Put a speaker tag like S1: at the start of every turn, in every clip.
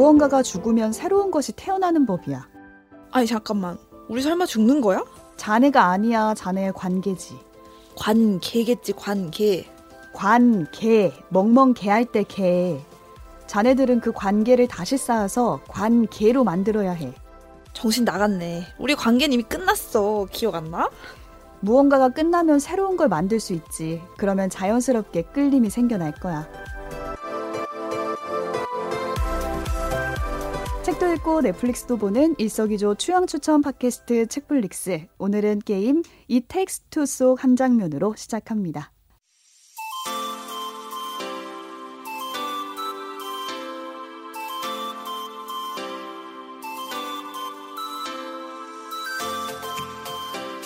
S1: 무언가가 죽으면 새로운 것이 태어나는 법이야.
S2: 아니 잠깐만. 우리 설마 죽는 거야?
S1: 자네가 아니야. 자네의 관계지.
S2: 관계겠지 관계.
S1: 관계. 멍멍개 할 때 개. 자네들은 그 관계를 다시 쌓아서 관계로 만들어야 해.
S2: 정신 나갔네. 우리 관계는 이미 끝났어. 기억 안 나?
S1: 무언가가 끝나면 새로운 걸 만들 수 있지. 그러면 자연스럽게 끌림이 생겨날 거야. 책도 읽고 넷플릭스도 보는 일석이조 취향 추천 팟캐스트 책플릭스. 오늘은 게임 이 텍스트 속 한 장면으로 시작합니다.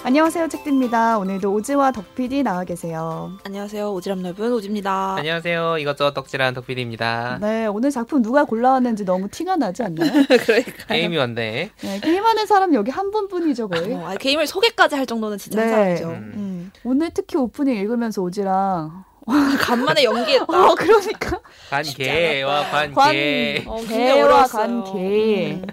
S1: 안녕하세요 책디입니다. 오늘도 오지와 덕PD 나와 계세요.
S2: 안녕하세요. 오지랖 넓은 오지입니다.
S3: 안녕하세요. 이것저것 덕질한 덕필입니다.
S1: 네 오늘 작품 누가 골라왔는지 너무 티가 나지 않나요?
S2: 그러니까.
S3: 게임이 왔네.
S1: 네, 게임하는 사람 여기 한 분뿐이죠 거의.
S2: 어, 아, 게임을 소개까지 할 정도는 진짜
S1: 네.
S2: 한 사람이죠.
S3: 음.
S2: 음.
S1: 오늘 특히 오프닝 읽으면서 오지랑
S2: 간만에 연기했다.
S1: 어 그러니까
S3: 관계와
S1: 관
S3: 관계.
S2: 어, 굉장히
S1: 개와. 관계
S2: 음.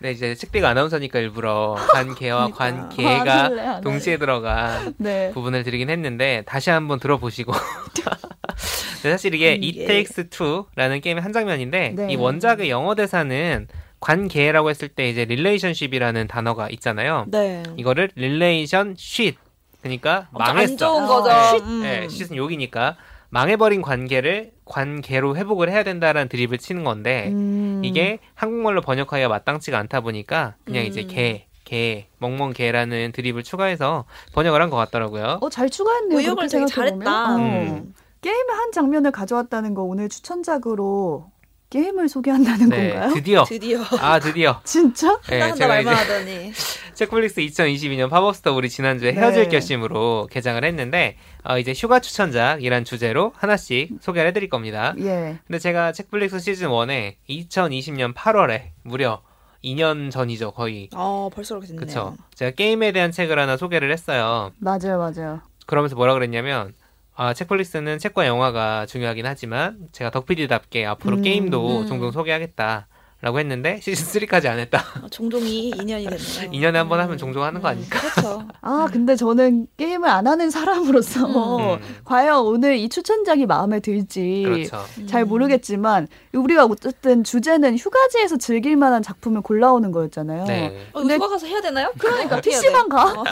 S3: 네, 이제 책대가 아나운서니까 일부러 관계와
S2: 그러니까.
S3: 관계가
S1: 안 할래, 안 할래.
S3: 동시에 들어간
S1: 네
S3: 부분을 드리긴 했는데 다시 한번 들어보시고. 네, 사실 이게
S2: 음,
S3: It
S2: 예.
S3: Takes Two라는 게임의 한 장면인데
S1: 네.
S3: 이 원작의 영어 대사는 관계라고 했을 때 이제 relationship이라는 단어가 있잖아요.
S2: 네.
S3: 이거를 relationship 그러니까
S2: 엄청
S3: 망했어.
S2: 안 좋은
S1: 어,
S2: 거죠.
S1: 쉿.
S2: 음.
S3: 네, 쉿은 욕이니까 망해버린 관계를 관계로 회복을 해야 된다라는 드립을 치는 건데
S1: 음.
S3: 이게 한국말로 번역하기가 마땅치가 않다 보니까 그냥 이제
S2: 음.
S3: 개, 개, 멍멍 개라는 드립을 추가해서 번역을 한 것 같더라고요.
S1: 어 잘 추가했네요.
S2: 의역을
S1: 그렇게
S2: 되게
S1: 생각해보면.
S2: 잘했다.
S1: 어.
S3: 음.
S1: 게임의 한 장면을 가져왔다는 거 오늘 추천작으로 게임을 소개한다는
S3: 네,
S1: 건가요?
S3: 드디어
S2: 드디어
S3: 아 드디어
S1: 진짜?
S3: 네,
S2: 한다
S3: 제가
S2: 말만
S3: 이제
S2: 하더니
S3: 책플릭스 2022년 팝업스터 우리 지난주에 헤어질
S1: 네.
S3: 결심으로 개장을 했는데 어, 이제 휴가 추천작이란 주제로 하나씩 소개를 해드릴 겁니다.
S1: 예.
S3: 근데 제가 책플릭스 시즌 1에 2020년 8월에 무려 2년 전이죠 거의
S2: 어 벌써 그렇게 됐네요.
S3: 그쵸. 제가 게임에 대한 책을 하나 소개를 했어요.
S1: 맞아요, 맞아요.
S3: 그러면서 뭐라 그랬냐면, 아, 책플릭스는 책과 영화가 중요하긴 하지만, 제가 덕피디답게 앞으로
S1: 음,
S3: 게임도
S2: 음.
S3: 종종 소개하겠다. 라고 했는데, 시즌 3까지 안 했다.
S2: 어, 종종이 2년이 됐네요.
S3: 2년에 한 번 하면 종종 하는 거 아닐까?
S2: 그렇죠.
S1: 아, 근데 저는 게임을 안 하는 사람으로서
S3: 음.
S1: 과연 오늘 이 추천작이 마음에 들지
S3: 그렇죠.
S1: 잘 모르겠지만 우리가 어쨌든 주제는 휴가지에서 즐길 만한 작품을 골라오는 거였잖아요.
S3: 네.
S2: 어,
S1: 근데-
S2: 휴가 가서 해야 되나요?
S1: 그러니까 PC방
S2: 돼?
S1: 가?
S2: 어.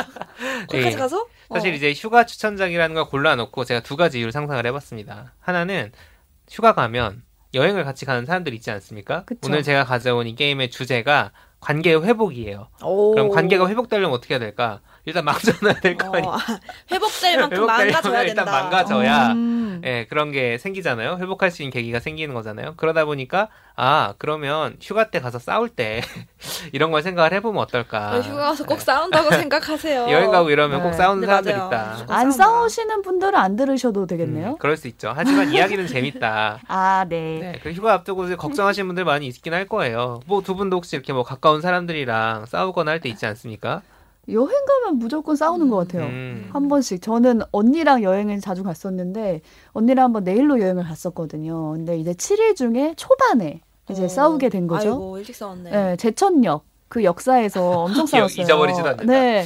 S2: 거기까지
S3: 네.
S2: 가서?
S3: 사실
S2: 어.
S3: 이제 휴가 추천작이라는 걸 골라놓고 제가 두 가지 이유를 상상을 해봤습니다. 하나는 휴가 가면 여행을 같이 가는 사람들 있지 않습니까?
S1: 그쵸.
S3: 오늘 제가 가져온 이 게임의 주제가 관계 회복이에요.
S2: 오.
S3: 그럼 관계가 회복되려면 어떻게 해야 될까? 일단 망쳐놔야 될거
S2: 어,
S3: 아니에요.
S2: 아, 회복될 만큼
S3: 회복되려면
S2: 망가져야
S3: 일단
S2: 된다.
S3: 망가져야
S1: 음.
S3: 예, 그런 게 생기잖아요. 회복할 수 있는 계기가 생기는 거잖아요. 그러다 보니까 아, 그러면 휴가 때 가서 싸울 때 이런 걸 생각을 해보면 어떨까?
S2: 어, 휴가 가서 꼭 싸운다고 생각하세요.
S3: 예. 여행 가고 이러면
S1: 네.
S3: 꼭 싸우는
S2: 네,
S3: 사람들
S2: 맞아요.
S3: 있다.
S1: 안. 싸우시는 분들은 안 들으셔도 되겠네요.
S3: 음, 그럴 수 있죠. 하지만 이야기는 재밌다.
S1: 아, 네.
S3: 네, 그 휴가 앞두고 걱정하시는 분들 많이 있긴 할 거예요. 뭐 두 분도 혹시 이렇게 뭐 가까운 사람들이랑 싸우거나 할 때 있지 않습니까?
S1: 여행 가면 무조건 싸우는 것 같아요.
S3: 음.
S1: 한 번씩 저는 언니랑 여행을 자주 갔었는데 언니랑 한번 내일로 여행을 갔었거든요. 근데 이제 7일 중에 초반에 이제
S2: 어.
S1: 싸우게 된 거죠.
S2: 아이고 일찍 싸웠네.
S1: 네, 제천역 그 역사에서 엄청 싸웠어요.
S3: 잊어버리지도 않는다.
S1: 네,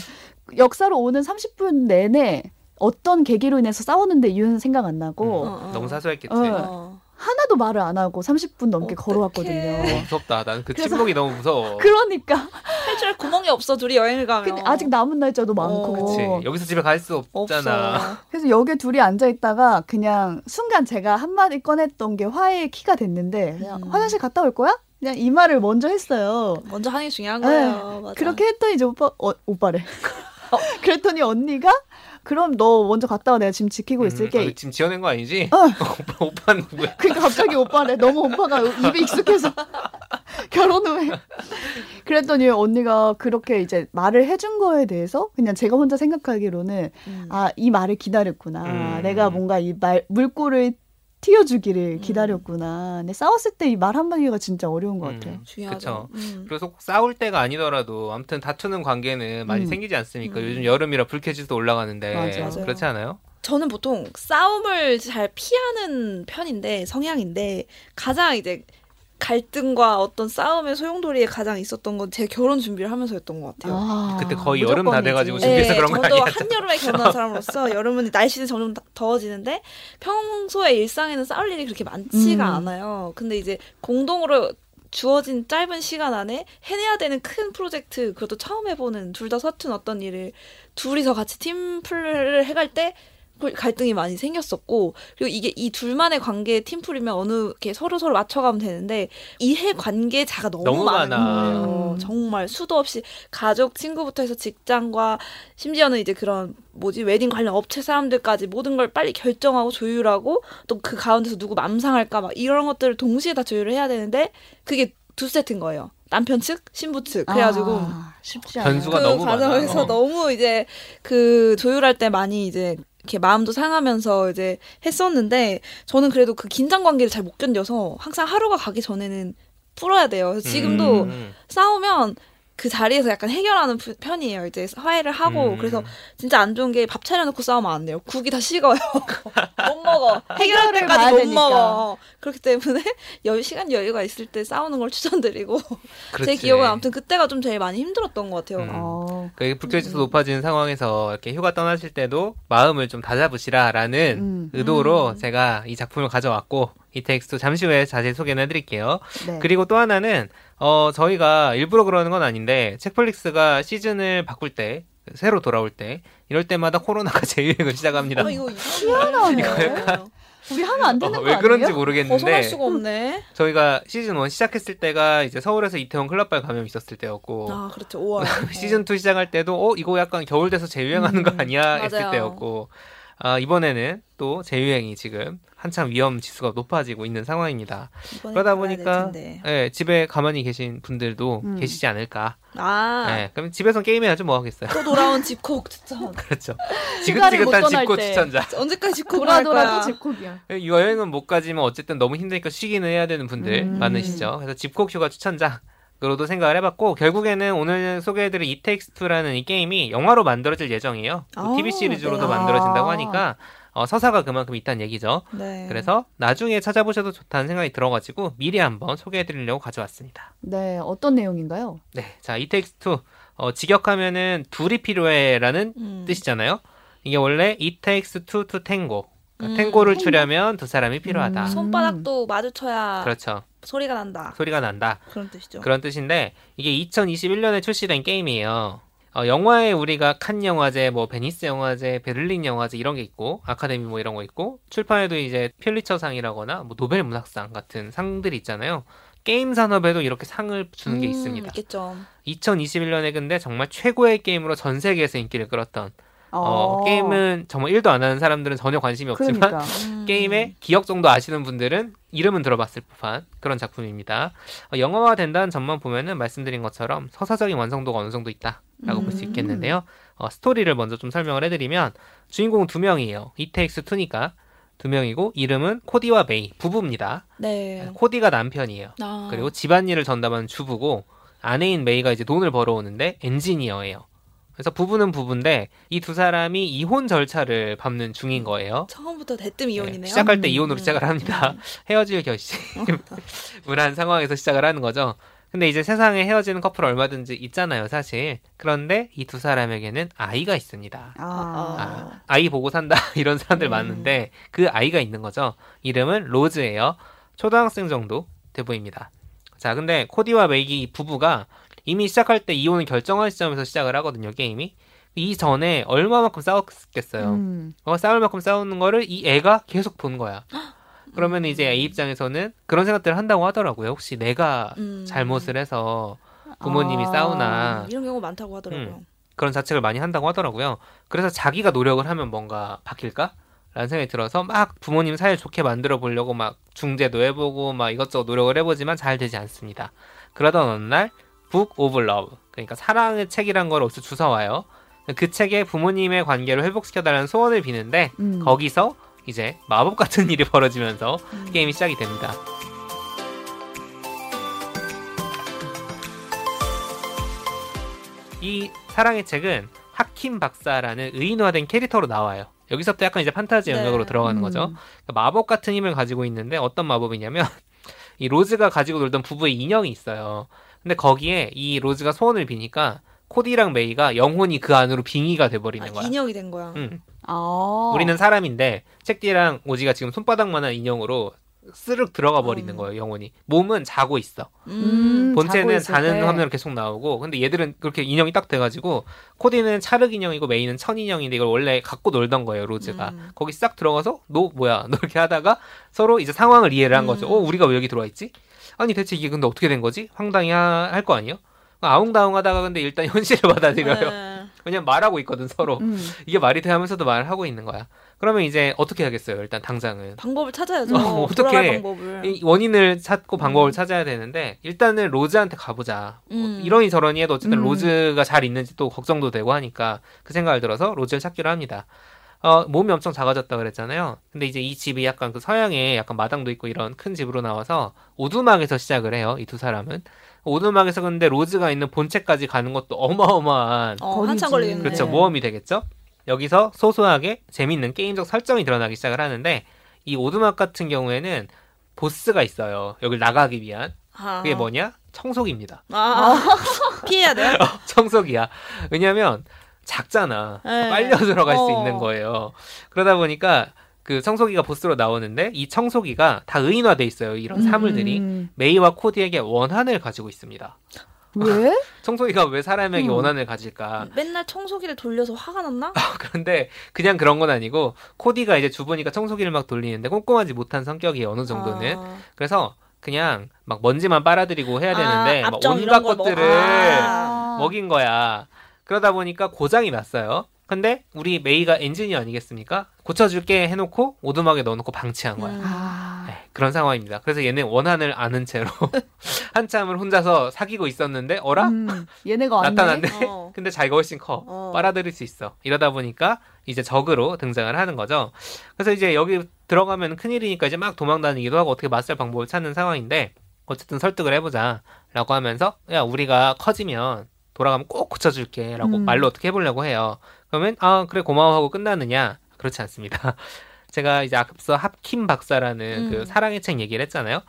S1: 역사로 오는 30분 내내 어떤 계기로 인해서 싸웠는데 이유는 생각 안 나고
S2: 어, 어.
S3: 너무 사소했겠지.
S1: 어.
S2: 어.
S1: 하나도 말을 안 하고 30분 넘게
S2: 어떡해.
S1: 걸어왔거든요.
S3: 무섭다. 나는 그 침묵이 너무 무서워.
S1: 그러니까
S2: 탈출할 구멍이 없어 둘이 여행을 가면.
S1: 근데 아직 남은 날짜도 많고
S3: 그치. 여기서 집에 갈 수 없잖아.
S2: 없어.
S1: 그래서 여기에 둘이 앉아 있다가 그냥 순간 제가 한 마디 꺼냈던 게 화해의 키가 됐는데 그냥
S2: 음.
S1: 화장실 갔다 올 거야? 그냥 이 말을 먼저 했어요.
S2: 먼저 하는 게 중요한
S1: 네.
S2: 거예요. 맞아.
S1: 그렇게 했더니 이제 오빠 어, 오빠래. 그랬더니 언니가 그럼 너 먼저 갔다 와 내가 지금 지키고 있을게.
S3: 음, 아, 지금 지어낸 거 아니지?
S1: 어.
S3: 오빠, 오빠는 누구야?
S1: 그러니까 갑자기 오빠래. 너무 오빠가 입에 익숙해서 결혼 후에. 그랬더니 언니가 그렇게 이제 말을 해준 거에 대해서 그냥 제가 혼자 생각하기로는
S2: 음.
S1: 아 이 말을 기다렸구나.
S3: 음.
S1: 내가 뭔가 이 말 물꼬를 튀어주기를 기다렸구나. 근데 싸웠을 때 이 말 한마디가 진짜 어려운 것 같아요.
S3: 음,
S2: 중요하죠.
S3: 그쵸.
S2: 음.
S3: 그래서 꼭 싸울 때가 아니더라도 아무튼 다투는 관계는 많이
S1: 음.
S3: 생기지 않습니까?
S2: 음.
S3: 요즘 여름이라 불쾌지수도 올라가는데
S1: 맞아.
S2: 맞아요.
S3: 그렇지 않아요?
S2: 저는 보통 싸움을 잘 피하는 편인데 성향인데 가장 이제 갈등과 어떤 싸움의 소용돌이에 가장 있었던 건 제 결혼 준비를 하면서였던 것 같아요.
S1: 아,
S3: 그때 거의 여름 다. 돼가지고 준비해서 그런 거 아니야?
S2: 한 여름에 결혼한 사람으로서 여름은 날씨는 점점 더- 더워지는데 평소에 일상에는 싸울 일이 그렇게 많지가
S1: 음.
S2: 않아요. 근데 이제 공동으로 주어진 짧은 시간 안에 해내야 되는 큰 프로젝트 그것도 처음 해보는 둘 다 서툰 어떤 일을 둘이서 같이 팀플을 해갈 때 갈등이 많이 생겼었고 그리고 이게 이 둘만의 관계에 팀플이면 어느 이렇게 서로 서로 맞춰가면 되는데 이해 관계자가 너무,
S3: 너무
S2: 많은
S3: 많아.
S2: 거예요.
S1: 음.
S2: 정말 수도 없이 가족 친구부터 해서 직장과 심지어는 이제 그런 뭐지 웨딩 관련 업체 사람들까지 모든 걸 빨리 결정하고 조율하고 또 그 가운데서 누구 맘상할까 막 이런 것들을 동시에 다 조율을 해야 되는데 그게 두 세트인 거예요. 남편 측, 신부 측. 그래가지고
S1: 아, 쉽지 않아요.
S3: 변수가
S2: 그
S3: 너무
S2: 과정에서
S3: 많아. 어.
S2: 너무 이제 그 조율할 때 많이 이제 이렇게 마음도 상하면서 이제 했었는데 저는 그래도 그 긴장 관계를 잘 못 견뎌서 항상 하루가 가기 전에는 풀어야 돼요. 그래서 지금도
S3: 음.
S2: 싸우면 그 자리에서 약간 해결하는 부- 편이에요. 이제 화해를 하고
S3: 음.
S2: 그래서 진짜 안 좋은 게 밥 차려놓고 싸우면 안 돼요. 국이 다 식어요. 못 먹어. 해결할 때까지 못
S1: 되니까.
S2: 먹어. 그렇기 때문에 여 시간 여유가 있을 때 싸우는 걸 추천드리고 제. 기억은 아무튼 그때가 좀 제일 많이 힘들었던 것 같아요.
S3: 음.
S1: 어,
S3: 그 불쾌지수 높아지는 상황에서 이렇게 휴가 떠나실 때도 마음을 좀 다잡으시라라는
S1: 음.
S3: 의도로
S2: 음.
S3: 제가 이 작품을 가져왔고 이 텍스트 잠시 후에 자세히 소개는 해드릴게요.
S1: 네.
S3: 그리고 또 하나는 어 저희가 일부러 그러는 건 아닌데 책플릭스가 시즌을 바꿀 때 새로 돌아올 때 이럴 때마다 코로나가 재유행을 시작합니다.
S2: 어, 이거
S1: 희한하네.
S2: 이거
S1: 우리 하면 안 되는
S3: 어, 거왜
S1: 아니에요?
S3: 그런지 모르겠는데
S2: 수가 없네.
S3: 저희가 시즌 1 시작했을 때가 이제 서울에서 이태원 클럽발 감염 있었을 때였고
S2: 아 그렇죠. 5월.
S3: 시즌 2 시작할 때도 어 이거 약간 겨울 돼서 재유행하는 거
S1: 음,
S3: 아니야 했을
S2: 맞아요.
S3: 때였고 아 이번에는 또 재유행이 지금 한참 위험 지수가 높아지고 있는 상황입니다. 그러다 보니까. 예, 집에 가만히 계신 분들도
S1: 음.
S3: 계시지 않을까.
S2: 아.
S3: 예, 그럼 집에서 게임해야죠 뭐 하겠어요.
S2: 또 돌아온 집콕 추천.
S3: 그렇죠. 지긋지긋한
S1: 때.
S3: 추천자.
S2: 언제까지 집콕
S1: 돌아
S2: 할
S1: 돌아
S2: 거야?
S1: 또 집콕이야.
S3: 여행은 못 가지만 어쨌든 너무 힘드니까 쉬기는 해야 되는 분들
S1: 음.
S3: 많으시죠. 그래서 집콕 휴가 추천자. 그로도 생각을 해봤고 결국에는 오늘 소개해드릴 이텍스트라는 이 게임이 영화로 만들어질 예정이에요. 또
S2: 아,
S3: TV 시리즈로도
S2: 네.
S3: 만들어진다고
S1: 아.
S3: 하니까 어, 서사가 그만큼 있다는 얘기죠.
S2: 네.
S3: 그래서 나중에 찾아보셔도 좋다는 생각이 들어가지고 미리 한번 소개해드리려고 가져왔습니다.
S1: 네, 어떤 내용인가요?
S3: 네, 자 이텍스트 어, 직역하면은 둘이 필요해라는
S2: 음.
S3: 뜻이잖아요. 이게 원래 it takes two to tango. 그러니까
S2: 음,
S3: 탱고를
S1: 탱고?
S3: 추려면 두 사람이 필요하다.
S1: 음.
S2: 손바닥도 마주쳐야
S3: 그렇죠.
S2: 소리가 난다.
S3: 소리가 난다.
S2: 그런 뜻이죠.
S3: 그런 뜻인데 이게 2021년에 출시된 게임이에요. 어, 영화에 우리가 칸 영화제, 뭐 베니스 영화제, 베를린 영화제 이런 게 있고 아카데미 뭐 이런 거 있고 출판에도 이제 퓰리처상이라거나 뭐 노벨 문학상 같은 상들이 있잖아요. 게임 산업에도 이렇게 상을 주는 게
S2: 음,
S3: 있습니다.
S2: 있겠죠.
S3: 2021년에 근데 정말 최고의 게임으로 전 세계에서 인기를 끌었던 어,
S1: 어,
S3: 게임은 정말 1도 안 하는 사람들은 전혀 관심이 없지만
S1: 그러니까.
S2: 음.
S3: 게임의 기억 정도 아시는 분들은 이름은 들어봤을 법한 그런 작품입니다. 어, 영화화 된다는 점만 보면은 말씀드린 것처럼 서사적인 완성도가 어느 정도 있다라고 볼수
S1: 음.
S3: 있겠는데요. 어, 스토리를 먼저 좀 설명을 해드리면 주인공 두 명이에요. 이테익스 2니까 두 명이고 이름은 코디와 메이 부부입니다.
S2: 네.
S3: 코디가 남편이에요.
S2: 아.
S3: 그리고 집안일을 전담하는 주부고 아내인 메이가 이제 돈을 벌어오는데 엔지니어예요. 그래서 부부는 부부인데 이 두 사람이 이혼 절차를 밟는 중인 거예요.
S2: 처음부터 대뜸
S3: 네,
S2: 이혼이네요.
S3: 시작할 때
S1: 음,
S3: 이혼으로
S2: 음,
S3: 시작을 합니다.
S2: 음.
S3: 헤어질 결심을 한 상황에서 시작을 하는 거죠. 근데 이제 세상에 헤어지는 커플 얼마든지 있잖아요, 사실. 그런데 이 두 사람에게는 아이가 있습니다.
S1: 아,
S3: 아, 아이 보고 산다 이런 사람들
S2: 음.
S3: 많은데 그 아이가 있는 거죠. 이름은 로즈예요. 초등학생 정도 돼 보입니다. 자, 근데 코디와 메이기 이 부부가 이미 시작할 때 이혼을 결정한 시점에서 시작을 하거든요, 게임이. 이 전에 얼마만큼 싸웠겠어요.
S1: 음.
S3: 어, 싸울 만큼 싸우는 거를 이 애가 계속 본 거야. 그러면 이제 A 입장에서는 그런 생각들을 한다고 하더라고요. 혹시 내가
S2: 음.
S3: 잘못을 해서 부모님이
S1: 아.
S3: 싸우나
S2: 이런 경우 많다고 하더라고요.
S3: 음. 그런 자책을 많이 한다고 하더라고요. 그래서 자기가 노력을 하면 뭔가 바뀔까? 라는 생각이 들어서 막 부모님 사이를 좋게 만들어 보려고 막 중재도 해보고 막 이것저것 노력을 해보지만 잘 되지 않습니다. 그러던 어느 날 Book of Love 그러니까 사랑의 책이란 걸 어디서 주워와요. 그 책에 부모님의 관계를 회복시켜달라는 소원을 비는데
S1: 음.
S3: 거기서 이제 마법 같은 일이 벌어지면서
S2: 음.
S3: 게임이 시작이 됩니다. 이 사랑의 책은 하킴 박사라는 의인화된 캐릭터로 나와요. 여기서부터 약간 이제 판타지
S2: 네.
S3: 영역으로 들어가는
S1: 음.
S3: 거죠. 그러니까 마법 같은 힘을 가지고 있는데 어떤 마법이냐면 이 로즈가 가지고 놀던 부부의 인형이 있어요. 근데 거기에 이 로즈가 소원을 비니까 코디랑 메이가 영혼이 그 안으로 빙의가 돼버리는
S2: 아,
S3: 거야.
S2: 인형이 된 거야.
S3: 응.
S1: 아.
S3: 우리는 사람인데 책디랑 오지가 지금 손바닥만한 인형으로 스륵 들어가 버리는
S2: 음.
S3: 거예요. 영혼이. 몸은 자고 있어.
S1: 음, 자고
S3: 본체는
S1: 있을
S3: 자는
S1: 때.
S3: 화면으로 계속 나오고 근데 얘들은 그렇게 인형이 딱 돼가지고 코디는 찰흙 인형이고 메이는 천 인형인데 이걸 원래 갖고 놀던 거예요 로즈가
S2: 음.
S3: 거기 싹 들어가서 너 뭐야 너 이렇게 하다가 서로 이제 상황을 이해를 한 거죠
S2: 음.
S3: 어 우리가 왜 여기 들어와 있지 아니 대체 이게 근데 어떻게 된 거지 황당히 할거 아니에요 아웅다웅하다가 근데 일단 현실을 받아들여요
S2: 네.
S3: 왜냐면 말하고 있거든 서로
S1: 음.
S3: 이게 말이 돼 하면서도 말을 하고 있는 거야 그러면 이제 어떻게 하겠어요 일단 당장은
S2: 방법을 찾아야죠.
S3: 어.
S2: 방법을.
S3: 이 원인을 찾고 방법을
S2: 음.
S3: 찾아야 되는데 일단은 로즈한테 가보자. 뭐
S2: 음.
S3: 이러니 저러니 해도 어쨌든
S1: 음.
S3: 로즈가 잘 있는지 또 걱정도 되고 하니까 그 생각을 들어서 로즈를 찾기로 합니다. 어, 몸이 엄청 작아졌다 그랬잖아요. 근데 이제 이 집이 약간 그 서양에 약간 마당도 있고 이런 큰 집으로 나와서 오두막에서 시작을 해요. 이 두 사람은. 오두막에서 근데 로즈가 있는 본체까지 가는 것도 어마어마한
S2: 어. 한참 걸리겠네.
S3: 그렇죠.
S1: 네.
S3: 모험이 되겠죠. 여기서 소소하게 재밌는 게임적 설정이 드러나기 시작을 하는데 이 오두막 같은 경우에는 보스가 있어요. 여길 나가기 위한.
S2: 아.
S3: 그게 뭐냐? 청소기입니다.
S2: 아, 피해야 돼.
S3: 청소기야. 왜냐면 작잖아.
S2: 네.
S3: 빨려 들어갈 수
S2: 어.
S3: 있는 거예요. 그러다 보니까 그 청소기가 보스로 나오는데 이 청소기가 다 의인화돼 있어요. 이런 사물들이.
S1: 음.
S3: 메이와 코디에게 원한을 가지고 있습니다.
S1: 왜?
S3: 청소기가 왜 사람에게
S1: 음.
S3: 원한을 가질까?
S2: 맨날 청소기를 돌려서 화가 났나?
S3: 그런데 그냥 그런 건 아니고 코디가 이제 주부니까 청소기를 막 돌리는데 꼼꼼하지 못한 성격이에요. 어느 정도는.
S2: 아.
S3: 그래서 그냥 막 먼지만 빨아들이고 해야 되는데
S2: 아,
S3: 막
S2: 앞정
S3: 온갖 것들을
S2: 먹- 아.
S3: 먹인 거야. 그러다 보니까 고장이 났어요. 근데 우리 메이가 엔지니어 아니겠습니까? 고쳐줄게 해놓고 오두막에 넣어놓고 방치한 거야.
S2: 음.
S1: 아.
S3: 네, 그런 상황입니다. 그래서 얘는 원한을 아는 채로 한참을 혼자서 사귀고 있었는데 어라?
S1: 음, 얘네가.
S3: 나타났네.
S2: 어.
S3: 근데 자기가 훨씬 커.
S2: 어.
S3: 빨아들일 수 있어. 이러다 보니까 이제 적으로 등장을 하는 거죠. 그래서 이제 여기 들어가면 큰일이니까 이제 막 도망다니기도 하고 어떻게 맞설 방법을 찾는 상황인데 어쨌든 설득을 해보자. 라고 하면서 야 우리가 커지면 돌아가면 꼭 고쳐줄게. 라고
S1: 음.
S3: 말로 어떻게 해보려고 해요. 그러면 아 그래 고마워 하고 끝나느냐? 그렇지 않습니다. 제가 이제 앞서 합킴 박사라는
S2: 음.
S3: 그 사랑의 책 얘기를 했잖아요.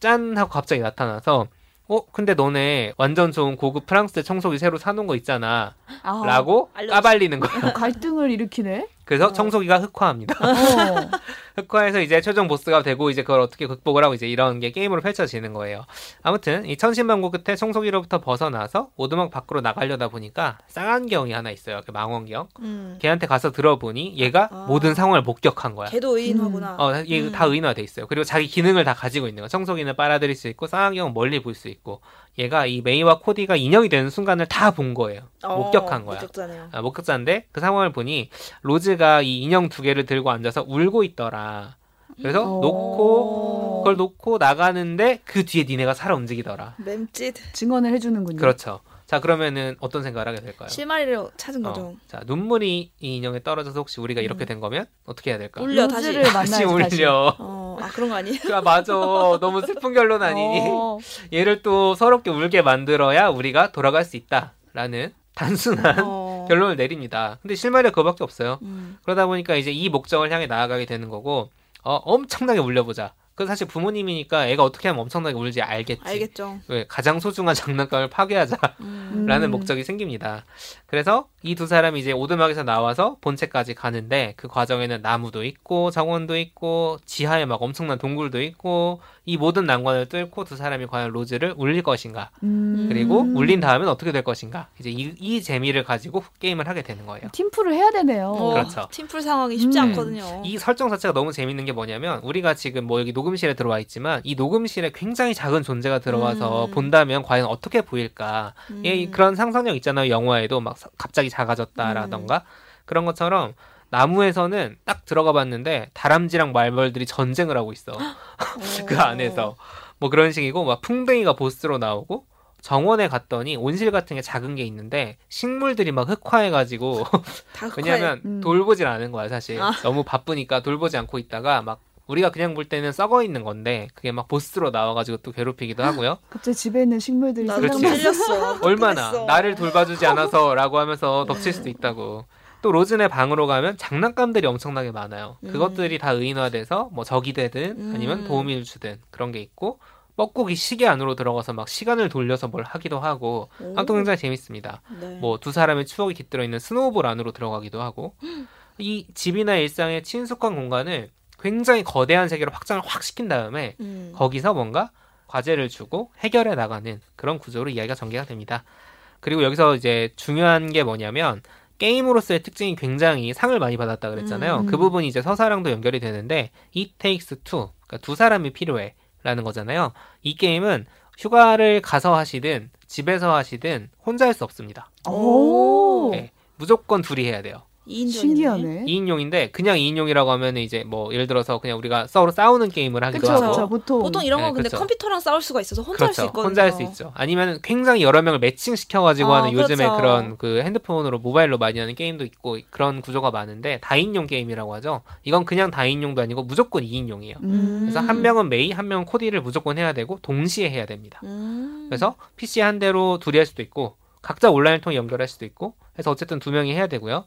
S3: 짠 하고 갑자기 나타나서 어 근데 너네 완전 좋은 고급 프랑스 청소기 새로 사놓은 거 있잖아.
S1: 아,
S3: 라고
S2: 알려줬어.
S3: 까발리는 거야.
S1: 갈등을 일으키네.
S3: 그래서
S2: 어.
S3: 청소기가 흑화합니다.
S1: 어.
S3: 흑화해서 이제 최종 보스가 되고 이제 그걸 어떻게 극복을 하고 이제 이런 게 게임으로 펼쳐지는 거예요. 아무튼 이 천신만고 끝에 청소기로부터 벗어나서 오두막 밖으로 나가려다 보니까 쌍안경이 하나 있어요. 그 망원경.
S2: 음.
S3: 걔한테 가서 들어보니 얘가
S2: 아.
S3: 모든 상황을 목격한 거야.
S2: 걔도 의인화구나.
S3: 어, 얘
S2: 음.
S3: 다 의인화돼 있어요. 그리고 자기 기능을 다 가지고 있는 거. 청소기는 빨아들일 수 있고 쌍안경은 멀리 볼 수 있고. 얘가 이 메이와 코디가 인형이 되는 순간을 다 본 거예요.
S2: 어,
S3: 목격한 거야.
S2: 목격자네요.
S3: 아, 목격자인데 그 상황을 보니 로즈가 이 인형 두 개를 들고 앉아서 울고 있더라. 그래서
S1: 어.
S3: 놓고 그걸 놓고 나가는데 그 뒤에 니네가 살아 움직이더라.
S2: 맴짓.
S1: 증언을 해주는군요.
S3: 그렇죠. 자 그러면은 어떤 생각을 하게 될까요?
S2: 실마리를 찾은 거죠.
S3: 어, 자 눈물이 이 인형에 떨어져서 혹시 우리가 이렇게 된 거면 어떻게 해야 될까?
S2: 울려 다시.
S3: 다시. 울려.
S2: 어, 아 그런 거 아니에요?
S3: 아 맞아. 너무 슬픈 결론 아니니?
S1: 어.
S3: 얘를 또 서럽게 울게 만들어야 우리가 돌아갈 수 있다라는 단순한
S2: 어.
S3: 결론을 내립니다. 근데 실마리가 그거밖에 없어요.
S2: 음.
S3: 그러다 보니까 이제 이 목적을 향해 나아가게 되는 거고 어, 엄청나게 울려보자. 그 사실 부모님이니까 애가 어떻게 하면 엄청나게 울지 알겠지.
S2: 알겠죠.
S3: 왜 가장 소중한 장난감을 파괴하자라는
S2: 음.
S1: 음.
S3: 목적이 생깁니다. 그래서 이 두 사람이 이제 오두막에서 나와서 본체까지 가는데 그 과정에는 나무도 있고 정원도 있고 지하에 막 엄청난 동굴도 있고 이 모든 난관을 뚫고 두 사람이 과연 로즈를 울릴 것인가
S1: 음.
S3: 그리고 울린 다음엔 어떻게 될 것인가 이제 이, 이 재미를 가지고 게임을 하게 되는 거예요.
S1: 팀플을 해야 되네요.
S2: 어,
S3: 그렇죠.
S2: 팀플 상황이 쉽지
S1: 음.
S2: 않거든요.
S3: 이 설정 자체가 너무 재밌는 게 뭐냐면 우리가 지금 뭐 여기 녹음 실에 들어와 있지만 이 녹음실에 굉장히 작은 존재가 들어와서
S2: 음.
S3: 본다면 과연 어떻게 보일까?
S2: 음.
S3: 예, 그런 상상력 있잖아요. 영화에도 막 사- 갑자기 작아졌다라던가 그런 것처럼 나무에서는 딱 들어가 봤는데 다람쥐랑 말벌들이 전쟁을 하고 있어. 그
S2: 어.
S3: 안에서 뭐 그런 식이고 막 풍뎅이가 보스로 나오고 정원에 갔더니 온실 같은 게 작은 게 있는데 식물들이 막 흑화해가지고. 왜냐면
S1: 음.
S3: 돌보질 않은 거야 사실
S2: 아.
S3: 너무 바쁘니까 돌보지 않고 있다가 막 우리가 그냥 볼 때는 썩어 있는 건데 그게 막 보스로 나와가지고 또 괴롭히기도 하고요
S1: 갑자기 집에 있는 식물들이.
S2: 찔렸어.
S3: 얼마나. 나를 돌봐주지 않아서라고 하면서 덮칠 수도 있다고 또 로즈네 방으로 가면 장난감들이 엄청나게 많아요
S2: 음.
S3: 그것들이 다 의인화돼서 뭐 적이 되든 아니면
S2: 음.
S3: 도움을 주든 그런 게 있고 뻐꾸기 시계 안으로 들어가서 막 시간을 돌려서 뭘 하기도 하고
S2: 오.
S3: 아무튼 굉장히 재밌습니다.
S2: 네.
S3: 뭐두 사람의 추억이 깃들어 있는 스노우볼 안으로 들어가기도 하고 이 집이나 일상의 친숙한 공간을 굉장히 거대한 세계로 확장을 확 시킨 다음에
S2: 음.
S3: 거기서 뭔가 과제를 주고 해결해 나가는 그런 구조로 이야기가 전개가 됩니다. 그리고 여기서 이제 중요한 게 뭐냐면 게임으로서의 특징이 굉장히 상을 많이 받았다 그랬잖아요.
S1: 음.
S3: 그 부분이 이제 서사랑도 연결이 되는데 It takes two, 그러니까 두 사람이 필요해라는 거잖아요. 이 게임은 휴가를 가서 하시든 집에서 하시든 혼자 할 수 없습니다.
S1: 오.
S3: 네. 무조건 둘이 해야 돼요.
S2: 2인전이네.
S1: 신기하네.
S3: 2인용인데 그냥 2인용이라고 하면 이제 뭐 예를 들어서 그냥 우리가 서로 싸우는 게임을 하기도
S1: 그쵸,
S3: 하고
S1: 그쵸. 보통.
S2: 보통 이런 건
S3: 네,
S2: 근데
S3: 그쵸.
S2: 컴퓨터랑 싸울 수가 있어서 혼자 할수
S3: 그렇죠.
S2: 있거든요.
S3: 혼자 할 수 있죠. 아니면 굉장히 여러 명을 매칭 시켜 가지고
S2: 어,
S3: 하는 요즘에
S2: 그렇죠.
S3: 그런 그 핸드폰으로 모바일로 많이 하는 게임도 있고 그런 구조가 많은데 다인용 게임이라고 하죠. 이건 그냥 다인용도 아니고 무조건 2인용이에요.
S1: 음.
S3: 그래서 한 명은 메이, 한 명은 코디를 무조건 해야 되고 동시에 해야 됩니다.
S2: 음.
S3: 그래서 PC 한 대로 둘이 할 수도 있고 각자 온라인을 통해 연결할 수도 있고 해서 어쨌든 두 명이 해야 되고요.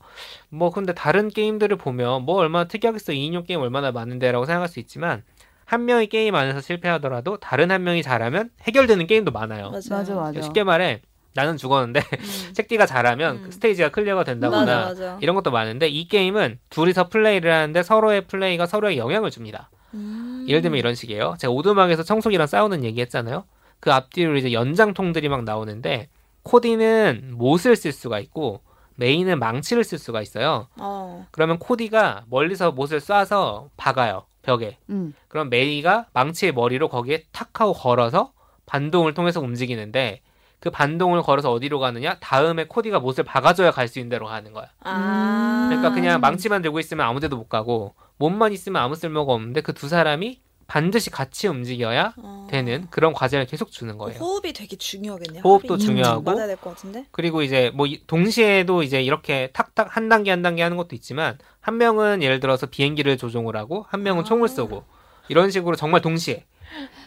S3: 뭐 근데 다른 게임들을 보면 뭐 얼마나 특이하겠어 2인용 게임 얼마나 많은데라고 생각할 수 있지만 한 명이 게임 안에서 실패하더라도 다른 한 명이 잘하면 해결되는 게임도 많아요.
S2: 맞아요.
S1: 맞아, 맞아.
S3: 쉽게 말해 나는 죽었는데
S2: 음.
S3: 책디가 잘하면
S2: 음.
S3: 그 스테이지가 클리어가 된다거나
S2: 맞아, 맞아.
S3: 이런 것도 많은데 이 게임은 둘이서 플레이를 하는데 서로의 플레이가 서로에게 영향을 줍니다.
S2: 음.
S3: 예를 들면 이런 식이에요. 제가 오두막에서 청소기랑 싸우는 얘기 했잖아요. 그 앞뒤로 이제 연장통들이 막 나오는데 코디는 못을 쓸 수가 있고 메인은 망치를 쓸 수가 있어요.
S2: 어.
S3: 그러면 코디가 멀리서 못을 쏴서 박아요. 벽에.
S1: 음.
S3: 그럼 메이가 망치의 머리로 거기에 탁 하고 걸어서 반동을 통해서 움직이는데 그 반동을 걸어서 어디로 가느냐? 다음에 코디가 못을 박아줘야 갈 수 있는 데로 가는 거야.
S2: 아.
S3: 그러니까 그냥 망치만 들고 있으면 아무 데도 못 가고 못만 있으면 아무 쓸모가 없는데 그 두 사람이 반드시 같이 움직여야
S2: 어.
S3: 되는 그런 과제를 계속 주는 거예요.
S2: 호흡이 되게 중요하겠네요.
S3: 호흡도 중요하고.
S2: 맞아야 될 것 같은데.
S3: 그리고 이제 뭐 이- 동시에도 이제 이렇게 탁탁 한 단계 한 단계 하는 것도 있지만 한 명은 예를 들어서 비행기를 조종을 하고 한 명은
S2: 아.
S3: 총을 쏘고 이런 식으로 정말 동시에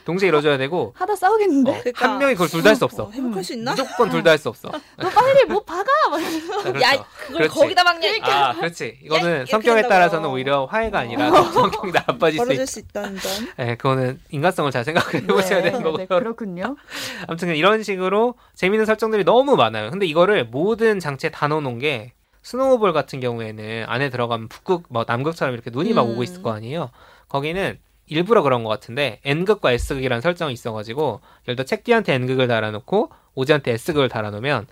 S3: 동시에 이루어져야 되고
S1: 하다 싸우겠는데?
S3: 어,
S2: 그러니까.
S3: 한 명이 그걸 둘 다 할 수 없어.
S2: 행복할 수 있나?
S3: 무조건 둘 다 할 수 없어.
S1: 너 빨리 뭐 박아! 막 이러면서.
S3: 그렇죠.
S2: 야, 그걸
S3: 그렇지.
S2: 거기다 박냐?
S3: 아, 그렇지. 이거는
S2: 이렇게
S3: 성격에
S2: 된다고요.
S3: 따라서는 오히려 화해가 아니라 더 성격이 나빠질 수
S2: 벌어질
S3: 있.
S2: 수 있다는 점.
S3: 네, 그거는 인간성을 잘 해보셔야
S2: 네,
S3: 되는 거고요.
S1: 네, 그렇군요.
S3: 아무튼 이런 식으로 재밌는 설정들이 너무 많아요. 근데 이거를 모든 장치에 다 넣어놓은 게 스노우볼 같은 경우에는 안에 들어가면 북극, 뭐 남극처럼 이렇게 눈이 막
S2: 음.
S3: 오고 있을 거 아니에요. 거기는 일부러 그런 것 같은데 N극과 S극이라는 설정이 있어가지고 예를 들어 책디한테 N극을 달아놓고 오지한테 S극을 달아놓으면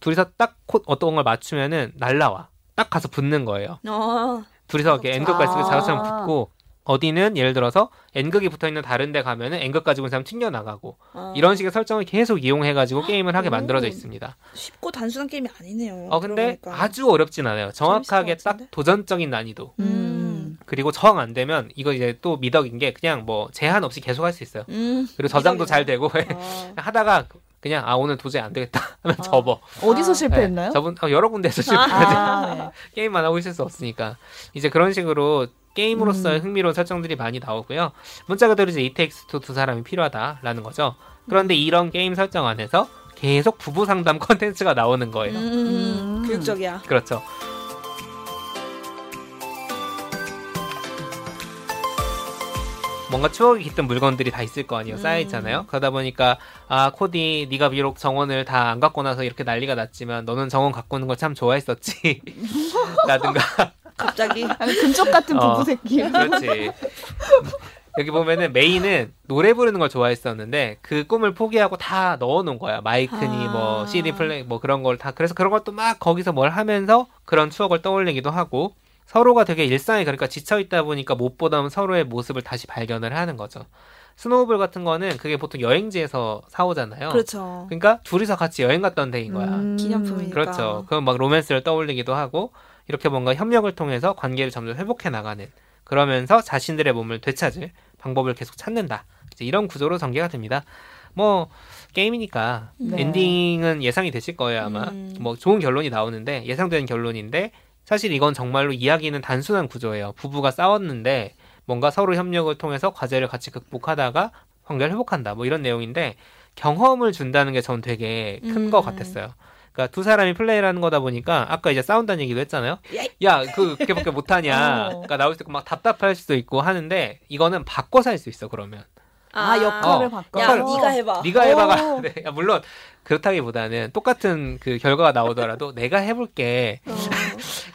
S3: 둘이서 딱 코- 어떤 걸 맞추면은 날라와. 딱 가서 붙는 거예요.
S2: 어.
S3: 둘이서 이렇게 N극과 S극
S1: 아.
S3: 자석처럼 붙고 어디는 예를 들어서 N극이 붙어 있는 다른 데 가면은 N극 가지고 있는 사람 튕겨 나가고
S2: 어.
S3: 이런 식의 설정을 계속 이용해 가지고 게임을 하게
S2: 오.
S3: 만들어져 있습니다.
S2: 쉽고 단순한 게임이 아니네요.
S3: 어 근데
S2: 들어보니까.
S3: 아주 어렵진 않아요. 정확하게 딱? 도전적인 난이도.
S1: 음.
S3: 그리고 정안 되면 이거 이제 또 미덕인 게 그냥 뭐 제한 없이 계속 할 수 있어요.
S2: 음.
S3: 그리고 저장도 잘. 되고
S2: 어.
S3: 하다가 그냥 아 오늘 도저히 안 되겠다 하면
S2: 아.
S3: 접어.
S1: 어디서
S2: 아.
S1: 실패했나요?
S3: 네, 저분 어, 여러 군데에서 실패하지.
S1: 아, 네.
S3: 게임만 하고 있을 수 없으니까 이제 그런 식으로 게임으로서의
S1: 음.
S3: 흥미로운 설정들이 많이 나오고요. 문자 그대로 이제 it takes two 두 사람이 필요하다라는 거죠. 그런데 이런 게임 설정 안에서 계속 부부 상담 컨텐츠가 나오는 거예요.
S2: 음.
S1: 음.
S2: 교육적이야.
S3: 그렇죠. 뭔가 추억이 깃든 물건들이 다 있을 거 아니에요.
S2: 음.
S3: 쌓여 있잖아요. 그러다 보니까 아 코디 네가 비록 정원을 다 안 갖고 나서 이렇게 난리가 났지만 너는 정원 가꾸는 걸 참 좋아했었지. 라든가
S2: 갑자기.
S1: 아니, 금쪽 같은
S3: 어.
S1: 부부 새끼.
S3: 그렇지. 여기 보면은 메이는 노래 부르는 걸 좋아했었는데 그 꿈을 포기하고 다 넣어놓은 거야. 마이크니
S2: 아.
S3: 뭐 CD 플레이 뭐 그런 걸 다 그래서 그런 것도 막 거기서 뭘 하면서 그런 추억을 떠올리기도 하고 서로가 되게 일상에 그러니까 지쳐 있다 보니까 못 보던 서로의 모습을 다시 발견을 하는 거죠. 스노우볼 같은 거는 그게 보통 여행지에서 사오잖아요.
S2: 그렇죠.
S3: 그러니까 둘이서 같이 여행 갔던 데인 거야.
S1: 음.
S2: 기념품이니까.
S3: 그렇죠. 그럼 막 로맨스를 떠올리기도 하고 이렇게 뭔가 협력을 통해서 관계를 점점 회복해 나가는 그러면서 자신들의 몸을 되찾을 방법을 계속 찾는다. 이제 이런 구조로 전개가 됩니다. 뭐 게임이니까
S1: 네.
S3: 엔딩은 예상이 되실 거예요 아마.
S2: 음.
S3: 뭐 좋은 결론이 나오는데 예상되는 결론인데 사실 이건 정말로 이야기는 단순한 구조예요. 부부가 싸웠는데 뭔가 서로 협력을 통해서 과제를 같이 극복하다가 관계를 회복한다. 뭐 이런 내용인데 경험을 준다는 게 전 되게 큰것
S2: 음.
S3: 같았어요. 그러니까 두 사람이 플레이를 하는 거다 보니까 아까 이제 싸운다는 얘기도 했잖아요.
S2: 야이.
S3: 야, 그 그렇게밖에 못하냐.
S1: 어.
S3: 그러니까 나올 때 막 답답할 수도 있고 하는데 이거는 바꿔서 할 수 있어 그러면.
S1: 아, 역할을
S3: 어.
S1: 바꿔.
S2: 야, 네가 해봐.
S3: 네가 해봐가
S1: 오.
S3: 네, 야, 물론 그렇다기보다는 똑같은 그 결과가 나오더라도 내가 해볼게
S2: 어.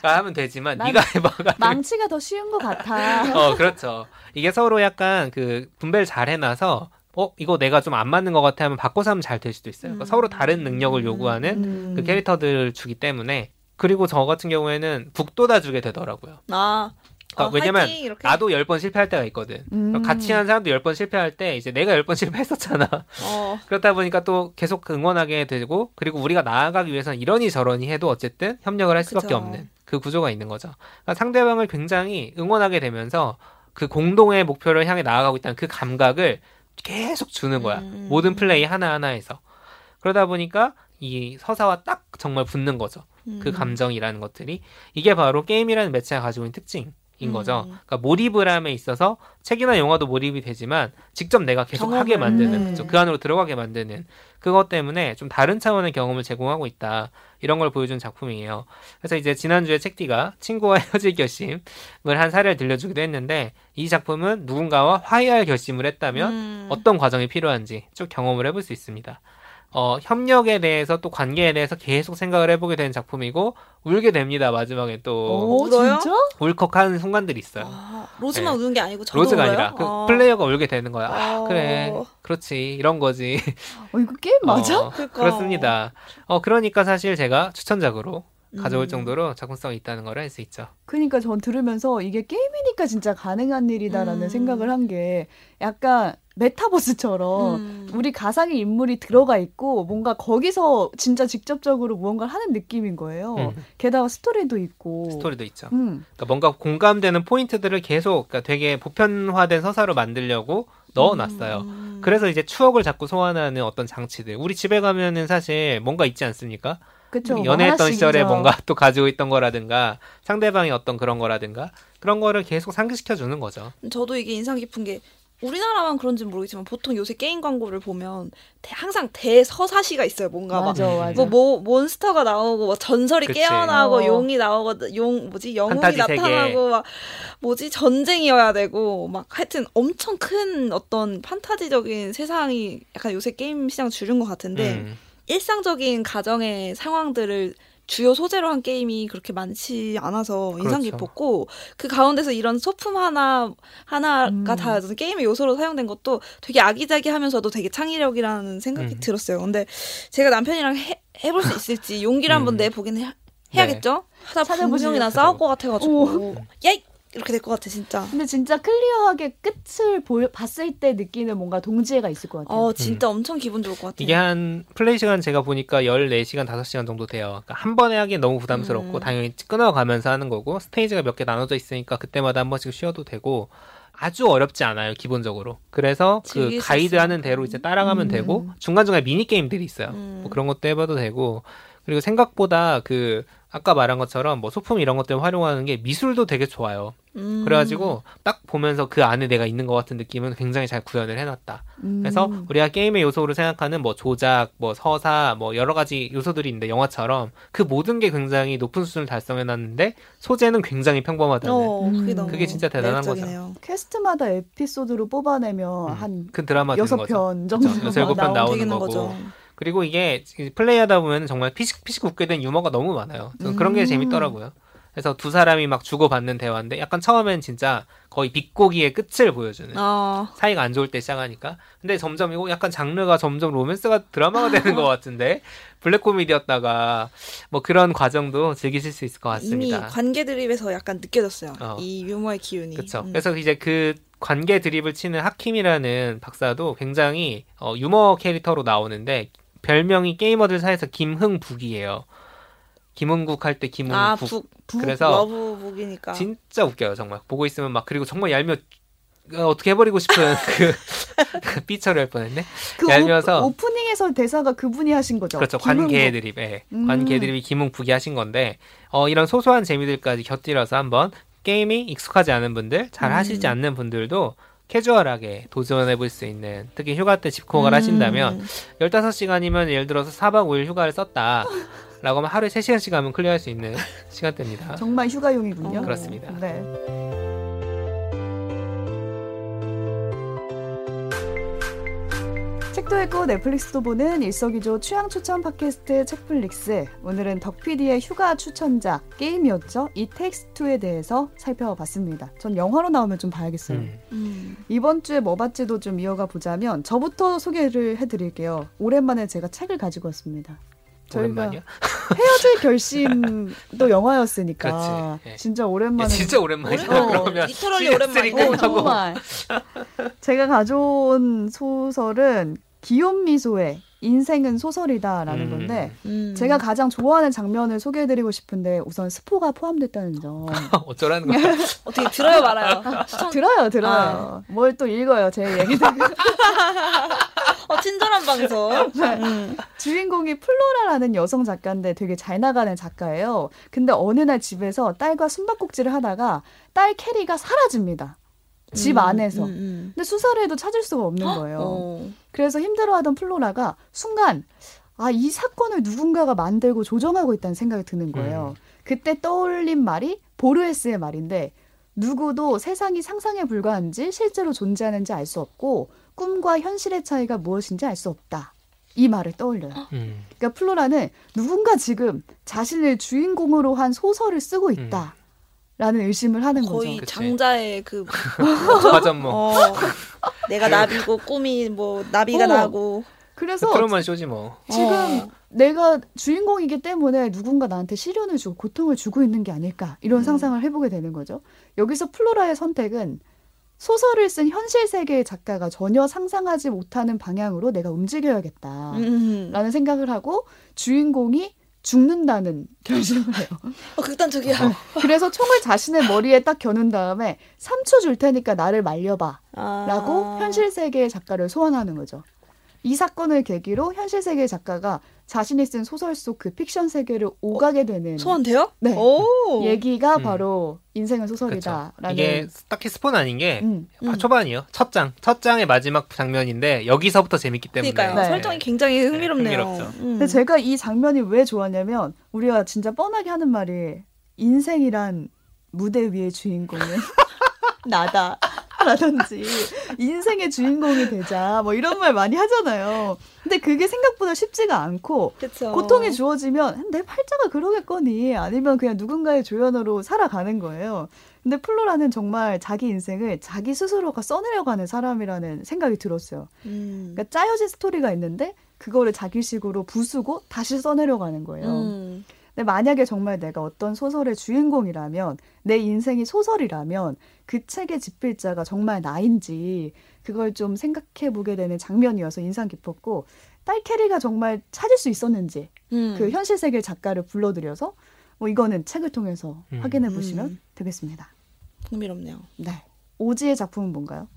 S3: 가 하면 되지만
S1: 난
S3: 네가 해봐가
S1: 망치가 더 쉬운 것 같아.
S3: 어 그렇죠 이게 서로 약간 그 분배를 잘 해놔서 어 이거 내가 좀 안 맞는 것 같아 하면 바꿔서 하면 잘 될 수도 있어요 그러니까
S2: 음.
S3: 서로 다른 능력을 요구하는
S1: 음.
S3: 그 캐릭터들 주기 때문에 그리고 저 같은 경우에는 북돋아 주게 되더라고요
S2: 아,
S3: 그러니까
S2: 어,
S3: 왜냐면
S2: 화이팅!
S3: 나도 열 번 실패할 때가 있거든
S1: 음.
S3: 같이 하는 사람도 열 번 실패할 때 이제 내가 열 번 실패했었잖아
S2: 어,
S3: 그렇다 보니까 또 계속 응원하게 되고 그리고 우리가 나아가기 위해서는 이러니 저러니 해도 어쨌든 협력을 할 수밖에
S2: 그죠.
S3: 없는 그 구조가 있는 거죠. 그러니까 상대방을 굉장히 응원하게 되면서 그 공동의 목표를 향해 나아가고 있다는 그 감각을 계속 주는 거야.
S2: 음.
S3: 모든 플레이 하나하나에서. 그러다 보니까 이 서사와 딱 정말 붙는 거죠. 그
S2: 음.
S3: 감정이라는 것들이. 이게 바로 게임이라는 매체가 가지고 있는 특징 인 거죠.
S2: 음.
S3: 그러니까 몰입을 함에 있어서 책이나 영화도 몰입이 되지만 직접 내가 계속
S2: 경험을,
S3: 하게 만드는
S1: 네.
S3: 그 안으로 들어가게 만드는 그것 때문에 좀 다른 차원의 경험을 제공하고 있다 이런 걸 보여준 작품이에요. 그래서 이제 지난주에 책디가 친구와 헤어질 결심을 한 사례를 들려주기도 했는데 이 작품은 누군가와 화해할 결심을 했다면
S2: 음.
S3: 어떤 과정이 필요한지 쭉 경험을 해볼 수 있습니다. 어, 협력에 대해서 또 관계에 대해서 계속 생각을 해보게 되는 작품이고 울게 됩니다. 마지막에 또
S1: 오? 진짜?
S3: 울컥하는 순간들이 있어요.
S2: 아, 로즈만
S3: 네.
S2: 우는 게 아니고 저도
S3: 로즈가
S2: 울어요?
S3: 아니라 그
S2: 어.
S3: 플레이어가 울게 되는 거야. 아,
S2: 어.
S3: 그래. 그렇지. 이런 거지.
S1: 어, 이거 게임 맞아?
S3: 어,
S2: 그러니까.
S3: 그렇습니다. 어, 그러니까 사실 제가 추천작으로 가져올
S2: 음.
S3: 정도로 작품성이 있다는 걸 알 수 있죠.
S1: 그러니까 전 들으면서 이게 게임이니까 진짜 가능한 일이다라는
S2: 음.
S1: 생각을 한 게 약간 메타버스처럼
S2: 음.
S1: 우리 가상의 인물이 들어가 있고 뭔가 거기서 진짜 직접적으로 무언가를 하는 느낌인 거예요.
S3: 음,
S1: 게다가 스토리도 있고.
S3: 스토리도 있죠.
S1: 음.
S3: 그러니까 뭔가 공감되는 포인트들을 계속 그러니까 되게 보편화된 서사로 만들려고 넣어놨어요.
S2: 음.
S3: 그래서 이제 추억을 자꾸 소환하는 어떤 장치들. 우리 집에 가면은 사실 뭔가 있지 않습니까?
S1: 그쵸. 뭐
S3: 연애했던. 시절에 뭔가 또 가지고 있던 거라든가 상대방이 어떤 그런 거라든가 그런 거를 계속 상기시켜 주는 거죠.
S2: 저도 이게 인상 깊은 게 우리나라만 그런지는 모르겠지만 보통 요새 게임 광고를 보면 대- 항상 대서사시가 있어요. 뭔가 막
S1: 맞아.
S2: 뭐, 뭐 몬스터가 나오고 뭐 전설이
S3: 그치.
S2: 깨어나고
S1: 어.
S2: 용이 나오고 용 뭐지 영웅이. 나타나고 막 뭐지 전쟁이어야 되고 막 하여튼 엄청 큰 어떤 판타지적인 세상이 약간 요새 게임 시장 주류인 것 같은데
S3: 음,
S2: 일상적인 가정의 상황들을 주요 소재로 한 게임이 그렇게 많지 않아서 인상
S3: 그렇죠.
S2: 깊었고 그 가운데서 이런 소품 하나 하나가
S1: 음.
S2: 다 게임의 요소로 사용된 것도 되게 아기자기하면서도 되게 창의력이라는 생각이
S3: 음.
S2: 들었어요. 근데 제가 남편이랑 해, 해볼 수 있을지 용기를 한번
S3: 음. 네.
S2: 내보긴 해, 해야겠죠. 하다
S1: 찾아보시죠.
S2: 분명히 나 싸울 것 같아가지고 야이 이렇게 될 것 같아 진짜.
S1: 근데 진짜 클리어하게 끝을 볼, 봤을 때 느끼는 뭔가 동지애가 있을 것 같아요.
S2: 어 진짜 엄청 기분 좋을 것 같아.
S3: 이게 한 플레이 시간 제가 보니까 14시간, 5시간 정도 돼요. 그러니까 한 번에 하기엔 너무 부담스럽고
S2: 음.
S3: 당연히 끊어가면서 하는 거고 스테이지가 몇 개 나눠져 있으니까 그때마다 한 번씩 쉬어도 되고 아주 어렵지 않아요, 기본적으로. 그래서 그 가이드. 하는 대로 이제 따라가면
S1: 음.
S3: 되고 중간중간에 미니 게임들이 있어요.
S2: 음.
S3: 뭐 그런 것도 해봐도 되고 그리고 생각보다 그 아까 말한 것처럼 뭐 소품 이런 것들 활용하는 게 미술도 되게 좋아요.
S2: 음.
S3: 그래가지고 딱 보면서 그 안에 내가 있는 것 같은 느낌은 굉장히 잘 구현을 해놨다.
S1: 음.
S3: 그래서 우리가 게임의 요소로 생각하는 뭐 조작, 뭐 서사, 뭐 여러 가지 요소들이 있는데 영화처럼 그 모든 게 굉장히 높은 수준을 달성해놨는데 소재는 굉장히 평범하다는
S2: 어, 그게
S1: 음.
S2: 너무
S3: 그게 진짜 대단한
S2: 매력적이네요.
S1: 퀘스트마다 에피소드로 뽑아내면
S3: 음. 한큰 드라마
S1: 여섯
S3: 거죠.
S1: 편 정도.
S3: 여섯 편 나오는 거고.
S2: 거죠.
S3: 그리고 이게 플레이하다 보면 정말 피식 피식 웃게 된 유머가 너무 많아요. 저는 그런 게
S1: 음.
S3: 재밌더라고요. 그래서 두 사람이 막 주고받는 대화인데 약간 처음엔 진짜 거의 비꼬기의 끝을 보여주는
S2: 아,
S3: 사이가 안 좋을 때 시작하니까 근데 점점 이거 약간 장르가 점점 로맨스가 드라마가 되는 것 같은데 블랙 코미디였다가 뭐 그런 과정도 즐기실 수 있을 것
S2: 이미
S3: 같습니다.
S2: 관계 드립에서 약간 느껴졌어요.
S3: 어.
S2: 이 유머의 기운이.
S3: 그렇죠.
S2: 음.
S3: 그래서 이제 그 관계 드립을 치는 하킴이라는 박사도 굉장히 어, 유머 캐릭터로 나오는데 별명이 게이머들 사이에서 김흥북이에요. 김흥국 할 때 김흥북.
S2: 아, 북, 북
S3: 그래서
S2: 러브북이니까.
S3: 진짜 웃겨요 정말 보고 있으면 막 그리고 정말 얄미워 어, 어떻게 해버리고 싶은 그 삐처리 할 뻔했네.
S1: 그
S3: 얄미워서-
S1: 오, 오프닝에서 대사가 그분이 하신 거죠.
S3: 그렇죠.
S1: 김은국.
S3: 관계 드립, 예.
S1: 음.
S3: 관계 드립이 김웅북이 하신 건데, 어, 이런 소소한 재미들까지 곁들여서 한번 게임이 익숙하지 않은 분들, 잘
S2: 음.
S3: 하시지 않는 분들도 캐주얼하게 도전해 볼 수 있는, 특히 휴가 때 집콕을
S2: 음.
S3: 하신다면, 15시간이면 예를 들어서 4박 5일 휴가를 썼다. 라고 하면 하루에 3시간씩 하면 클리어할 수 있는 시간대입니다.
S1: 정말 휴가용이군요.
S2: 어.
S3: 그렇습니다.
S1: 네. 책도 읽고 넷플릭스도 보는 일석이조 취향 추천 팟캐스트 책플릭스. 오늘은 덕PD의 휴가 추천작 게임이었죠. it takes two에 대해서 살펴봤습니다. 전 영화로 나오면 좀 봐야겠어요.
S3: 음.
S2: 음.
S1: 이번 주에 뭐 봤지도 좀 이어가 보자면 저부터 소개를 해드릴게요. 오랜만에 제가 책을 가지고 왔습니다. 저희가
S3: 오랜만이야?
S1: 헤어질 결심도 영화였으니까
S3: 예.
S1: 진짜
S3: 야,
S1: 오랜만에
S3: 진짜 오랜만이야.
S1: 어,
S3: 그러면
S2: literally
S3: 시즌
S2: 오랜만이네.
S3: three
S1: 어. 정말. 제가 가져온 소설은 기욤 뮈소의 인생은 소설이다라는
S3: 음.
S1: 건데
S2: 음.
S1: 제가 가장 좋아하는 장면을 소개해드리고 싶은데 우선 스포가 포함됐다는 점.
S3: 어쩌라는 거야?
S2: 어떻게 들어요 말아요.
S1: 들어요, 들어요. 뭘또 읽어요, 제 얘기들.
S2: 어 친절한 방송. 음.
S1: 주인공이 플로라라는 여성 작가인데 되게 잘 나가는 작가예요. 근데 어느 날 집에서 딸과 숨바꼭질을 하다가 딸 캐리가 사라집니다. 집
S2: 음,
S1: 안에서.
S2: 음, 음.
S1: 근데 수사를 해도 찾을 수가 없는 거예요.
S2: 어.
S1: 그래서 힘들어하던 플로라가 순간 아, 이 사건을 누군가가 만들고 조정하고 있다는 생각이 드는 거예요. 그때 떠올린 말이 보르헤스의 말인데 누구도 세상이 상상에 불과한지 실제로 존재하는지 알 수 없고 꿈과 현실의 차이가 무엇인지 알 수 없다. 이 말을 떠올려요.
S3: 음.
S1: 그러니까 플로라는 누군가 지금 자신을 주인공으로 한 소설을 쓰고 있다. 라는 의심을 하는
S2: 거의
S1: 거죠.
S3: 그치.
S2: 장자의 그
S3: 맞아 뭐.
S2: 어, 내가 나비고 꿈이 뭐 나비가
S1: 어.
S2: 나고
S1: 그래서
S3: 트루먼 쇼지 뭐.
S1: 지금
S2: 어.
S1: 내가 주인공이기 때문에 누군가 나한테 시련을 주고 고통을 주고 있는 게 아닐까 이런
S2: 음.
S1: 상상을 해보게 되는 거죠. 여기서 플로라의 선택은 소설을 쓴 현실 세계의 작가가 전혀 상상하지 못하는 방향으로 내가 움직여야겠다라는
S2: 음.
S1: 생각을 하고 주인공이 죽는다는 결심을 해요.
S2: 어, 극단적이야.
S1: 그래서 총을 자신의 머리에 딱 겨눈 다음에 3초 줄 테니까 나를 말려봐
S2: 아.
S1: 라고 현실 세계의 작가를 소환하는 거죠. 이 사건을 계기로 현실 세계의 작가가 자신이 쓴 소설 속 그 픽션 세계를 오가게 되는
S2: 소환돼요?
S1: 네.
S2: 오.
S1: 얘기가
S3: 음.
S1: 바로 인생은. 소설이다라는
S3: 이게 딱히 스포는 아닌 게
S1: 음.
S2: 음.
S3: 초반이요. 첫 장. 첫 장의 마지막 장면인데 여기서부터 재밌기 때문에.
S2: 그러니까요.
S1: 네.
S2: 설정이 굉장히 흥미롭네요.
S3: 흥미롭죠.
S2: 음.
S1: 근데 제가 이 장면이 왜 좋았냐면 우리가 진짜 뻔하게 하는 말이 인생이란 무대 위의 주인공은 나다. 라든지 인생의 주인공이 되자 뭐 이런 말 많이 하잖아요. 근데 그게 생각보다 쉽지가 않고
S2: 그쵸.
S1: 고통이 주어지면 내 팔자가 그러겠거니 아니면 그냥 누군가의 조연으로 살아가는 거예요. 근데 플로라는 정말 자기 인생을 자기 스스로가 써내려가는 사람이라는 생각이 들었어요.
S2: 음.
S1: 그러니까 짜여진 스토리가 있는데 그거를 자기식으로 부수고 다시 써내려가는 거예요.
S2: 음.
S1: 근데 만약에 정말 내가 어떤 소설의 주인공이라면 내 인생이 소설이라면 그 책의 집필자가 정말 나인지 그걸 좀 생각해 보게 되는 장면이어서 인상 깊었고 딸 캐리가 정말 찾을 수 있었는지
S2: 음.
S1: 그 현실 세계 작가를 불러들여서 뭐 이거는 책을 통해서
S3: 음.
S1: 확인해 보시면
S2: 음.
S1: 되겠습니다.
S2: 흥미롭네요.
S1: 네. 오지의 작품은 뭔가요?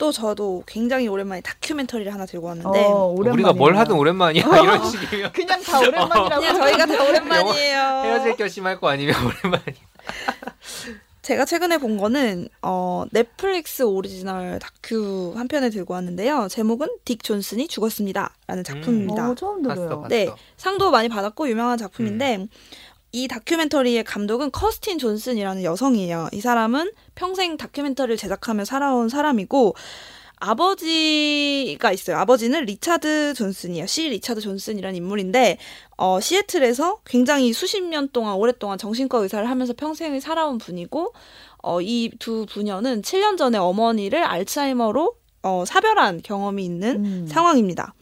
S2: 또 저도 굉장히 오랜만에 다큐멘터리를 하나 들고 왔는데
S1: 어, 오랜만이네요.
S3: 우리가 뭘 하든 오랜만이야 이런 식이면
S1: 그냥 다 오랜만이라고
S2: 그냥 저희가 다 오랜만이에요.
S3: 헤어질 결심할 거 아니면 오랜만이.
S2: 제가 최근에 본 거는 어, 넷플릭스 오리지널 다큐 한 편을 들고 왔는데요. 제목은 딕 존슨이 죽었습니다라는 작품입니다.
S1: 어, 처음
S3: 봤어,
S1: 들어요.
S3: 봤어.
S2: 네, 상도 많이 받았고 유명한 작품인데 이 다큐멘터리의 감독은 커스틴 존슨이라는 여성이에요. 이 사람은 평생 다큐멘터리를 제작하며 살아온 사람이고 아버지가 있어요. 아버지는 리차드 존슨이에요. 시 리차드 존슨이라는 인물인데 어, 시애틀에서 굉장히 수십 년 동안 오랫동안 정신과 의사를 하면서 평생을 살아온 분이고 어, 이 두 부녀는 7년 전에 어머니를 알츠하이머로 어, 사별한 경험이 있는
S1: 음.
S2: 상황입니다.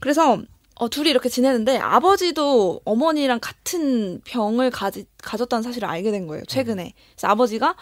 S2: 그래서 어, 둘이 이렇게 지내는데 아버지도 어머니랑 같은 병을 가지, 가졌다는 사실을 알게 된 거예요. 최근에. 그래서 아버지가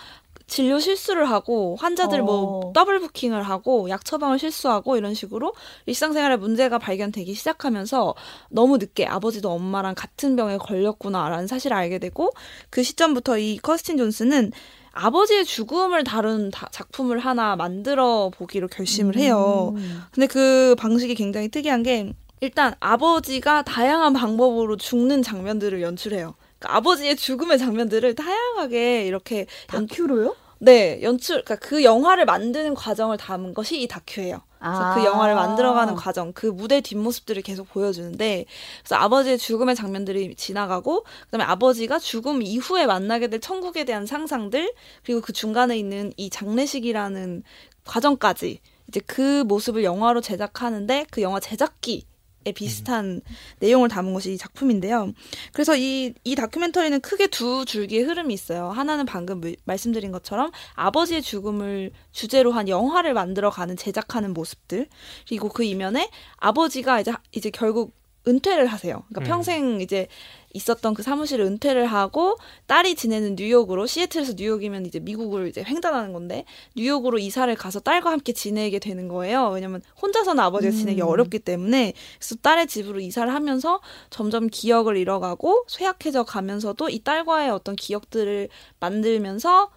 S2: 진료 실수를 하고 환자들 뭐
S1: 어.
S2: 더블 부킹을 하고 약 처방을 실수하고 이런 식으로 일상생활에 문제가 발견되기 시작하면서 너무 늦게 아버지도 엄마랑 같은 병에 걸렸구나라는 사실을 알게 되고 그 시점부터 이 커스틴 존스는 아버지의 죽음을 다룬 다- 작품을 하나 만들어 보기로 결심을 해요.
S1: 음.
S2: 근데 그 방식이 굉장히 특이한 게 일단 아버지가 다양한 방법으로 죽는 장면들을 연출해요. 그러니까 아버지의 죽음의 장면들을 다양하게 이렇게 연,
S1: 다큐로요?
S2: 네 연출 그러니까 그 영화를 만드는 과정을 담은 것이 이 다큐예요. 그래서
S1: 아.
S2: 그 영화를 만들어가는 과정, 그 무대 뒷모습들을 계속 보여주는데, 그래서 아버지의 죽음의 장면들이 지나가고, 그다음에 아버지가 죽음 이후에 만나게 될 천국에 대한 상상들, 그리고 그 중간에 있는 이 장례식이라는 과정까지 이제 그 모습을 영화로 제작하는데 그 영화 제작기 에 비슷한 내용을 담은 것이 이 작품인데요. 그래서 이, 이 다큐멘터리는 크게 두 줄기의 흐름이 있어요. 하나는 방금 무- 말씀드린 것처럼 아버지의 죽음을 주제로 한 영화를 만들어가는 제작하는 모습들. 그리고 그 이면에 아버지가 이제, 이제 결국 은퇴를 하세요. 그러니까
S3: 음.
S2: 평생 이제 있었던 그 사무실을 은퇴를 하고 딸이 지내는 뉴욕으로 시애틀에서 뉴욕이면 이제 미국을 이제 횡단하는 건데 뉴욕으로 이사를 가서 딸과 함께 지내게 되는 거예요. 왜냐면 혼자서는 아버지가
S1: 음.
S2: 지내기 어렵기 때문에 그래서 딸의 집으로 이사를 하면서 점점 기억을 잃어가고 쇠약해져 가면서도 이 딸과의 어떤 기억들을 만들면서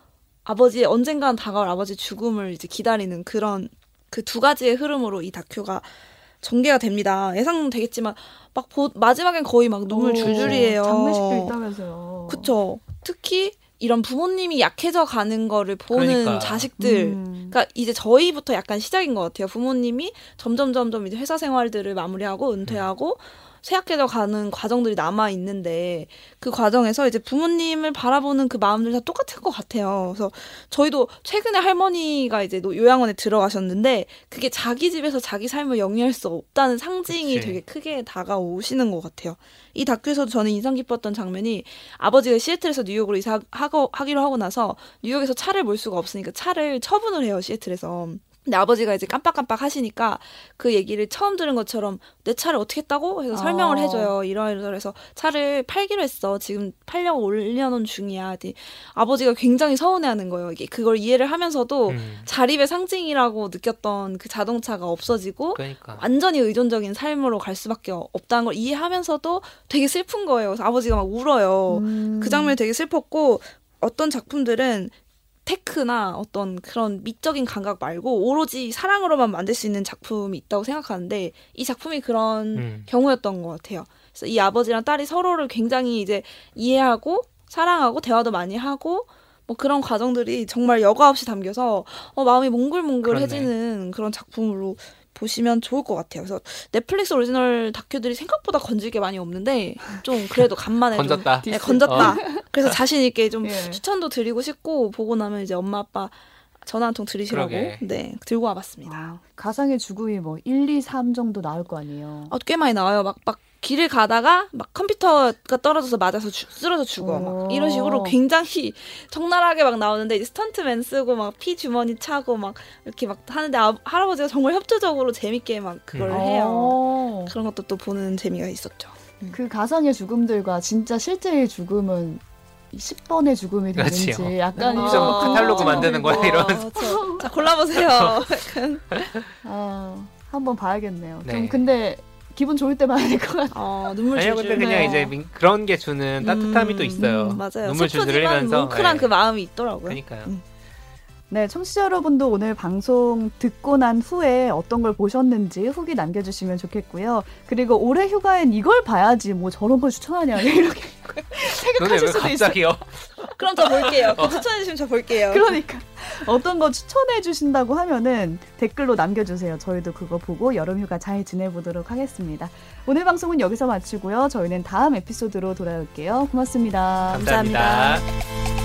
S2: 아버지의 언젠간 다가올 아버지의 죽음을 이제 기다리는 그런 그 두 가지의 흐름으로 이 다큐가 전개가 됩니다. 예상되겠지만 막 보- 마지막엔 거의 막 눈물
S1: 오,
S2: 줄줄이에요.
S1: 장례식도 있다면서요.
S2: 그쵸. 특히 이런 부모님이 약해져 가는 거를 보는
S3: 그러니까.
S2: 자식들.
S1: 음.
S2: 그러니까 이제 저희부터 약간 시작인 것 같아요. 부모님이 점점 점점 이제 회사 생활들을 마무리하고 은퇴하고 쇠약해져 가는 과정들이 남아 있는데 그 과정에서 이제 부모님을 바라보는 그 마음들 다 똑같을 것 같아요. 그래서 저희도 최근에 할머니가 이제 노- 요양원에 들어가셨는데 그게 자기 집에서 자기 삶을 영위할 수 없다는 상징이
S3: 그치.
S2: 되게 크게 다가오시는 것 같아요. 이 다큐에서도 저는 인상 깊었던 장면이 아버지가 시애틀에서 뉴욕으로 이사하고 하기로 하고 나서 뉴욕에서 차를 몰 수가 없으니까 차를 처분을 해요 시애틀에서. 근데 아버지가 이제 깜빡깜빡 하시니까 그 얘기를 처음 들은 것처럼 내 차를 어떻게 했다고 해서 설명을
S1: 어.
S2: 해줘요. 이러이러해서 차를 팔기로 했어. 지금 팔려고 올려놓은 중이야. 아버지가 굉장히 서운해하는 거예요. 이게 그걸 이해를 하면서도
S3: 음,
S2: 자립의 상징이라고 느꼈던 그 자동차가 없어지고
S3: 그러니까
S2: 완전히 의존적인 삶으로 갈 수밖에 없다는 걸 이해하면서도 되게 슬픈 거예요. 그래서 아버지가 막 울어요.
S1: 음.
S2: 그 장면이 되게 슬펐고 어떤 작품들은 테크나 어떤 그런 미적인 감각 말고 오로지 사랑으로만 만들 수 있는 작품이 있다고 생각하는데 이 작품이 그런
S3: 음.
S2: 경우였던 것 같아요. 그래서 이 아버지랑 딸이 서로를 굉장히 이제 이해하고 사랑하고 대화도 많이 하고 뭐 그런 과정들이 정말 여과 없이 담겨서 어, 마음이 몽글몽글해지는 그런 작품으로 보시면 좋을 것 같아요. 그래서 넷플릭스 오리지널 다큐들이 생각보다 건질 게 많이 없는데 좀 그래도 간만에 좀
S3: 건졌다.
S2: 네, 건졌다. 그래서 자신 있게 좀
S1: 예.
S2: 추천도 드리고 싶고 보고 나면 이제 엄마 아빠 전화 한 통 드리시라고
S3: 그러게.
S2: 네 들고 와봤습니다.
S1: 아, 가상의 죽음이 뭐 1, 2, 3 정도 나올 거 아니에요.
S2: 어, 꽤 많이 나와요. 막, 막 길을 가다가 막 컴퓨터가 떨어져서 맞아서 주- 쓰러져 죽어.
S1: 오.
S2: 막 이런 식으로 굉장히 적나라하게 막 나오는데 이제 스턴트맨 쓰고 막 피 주머니 차고 막 이렇게 막 하는데 아, 할아버지가 정말 협조적으로 재밌게 막 그걸
S3: 음.
S2: 해요.
S1: 어.
S2: 그런 것도 또 보는 재미가 있었죠.
S1: 그 가상의 죽음들과 진짜 실제의 죽음은 10번의 죽음이 되는지
S3: 그렇지요.
S1: 약간
S2: 아.
S3: 무슨 뭐
S1: 이런
S3: 카탈로그 만드는 거야. 이러면서.
S2: 어, 저- 자 골라보세요. 약간
S1: 아, 한번 봐야겠네요.
S3: 네.
S1: 좀 근데 기분 좋을 때만 될것 같아요.
S2: 어, 눈물
S3: 아니요,
S2: 줄줄.
S3: 근데 그냥
S1: 네.
S3: 이제 민- 그런 게 주는 따뜻함이 또 있어요.
S2: 음, 맞아요.
S3: 눈물 줄줄 흘리면서.
S2: 뭉클한
S3: 네.
S2: 그 마음이 있더라고요.
S3: 그러니까요.
S2: 음.
S1: 네, 청취자 여러분도 오늘 방송 듣고 난 후에 어떤 걸 보셨는지 후기 남겨주시면 좋겠고요. 그리고 올해 휴가엔 이걸 봐야지 뭐 저런 걸 추천하냐 이렇게 생각하실
S3: 왜
S1: 수도
S3: 있어요.
S2: 그럼 저 볼게요. 그 추천해 주시면 저 볼게요.
S1: 그러니까 어떤 거 추천해 주신다고 하면은 댓글로 남겨주세요. 저희도 그거 보고 여름 휴가 잘 지내보도록 하겠습니다. 오늘 방송은 여기서 마치고요. 저희는 다음 에피소드로 돌아올게요. 고맙습니다.
S3: 감사합니다.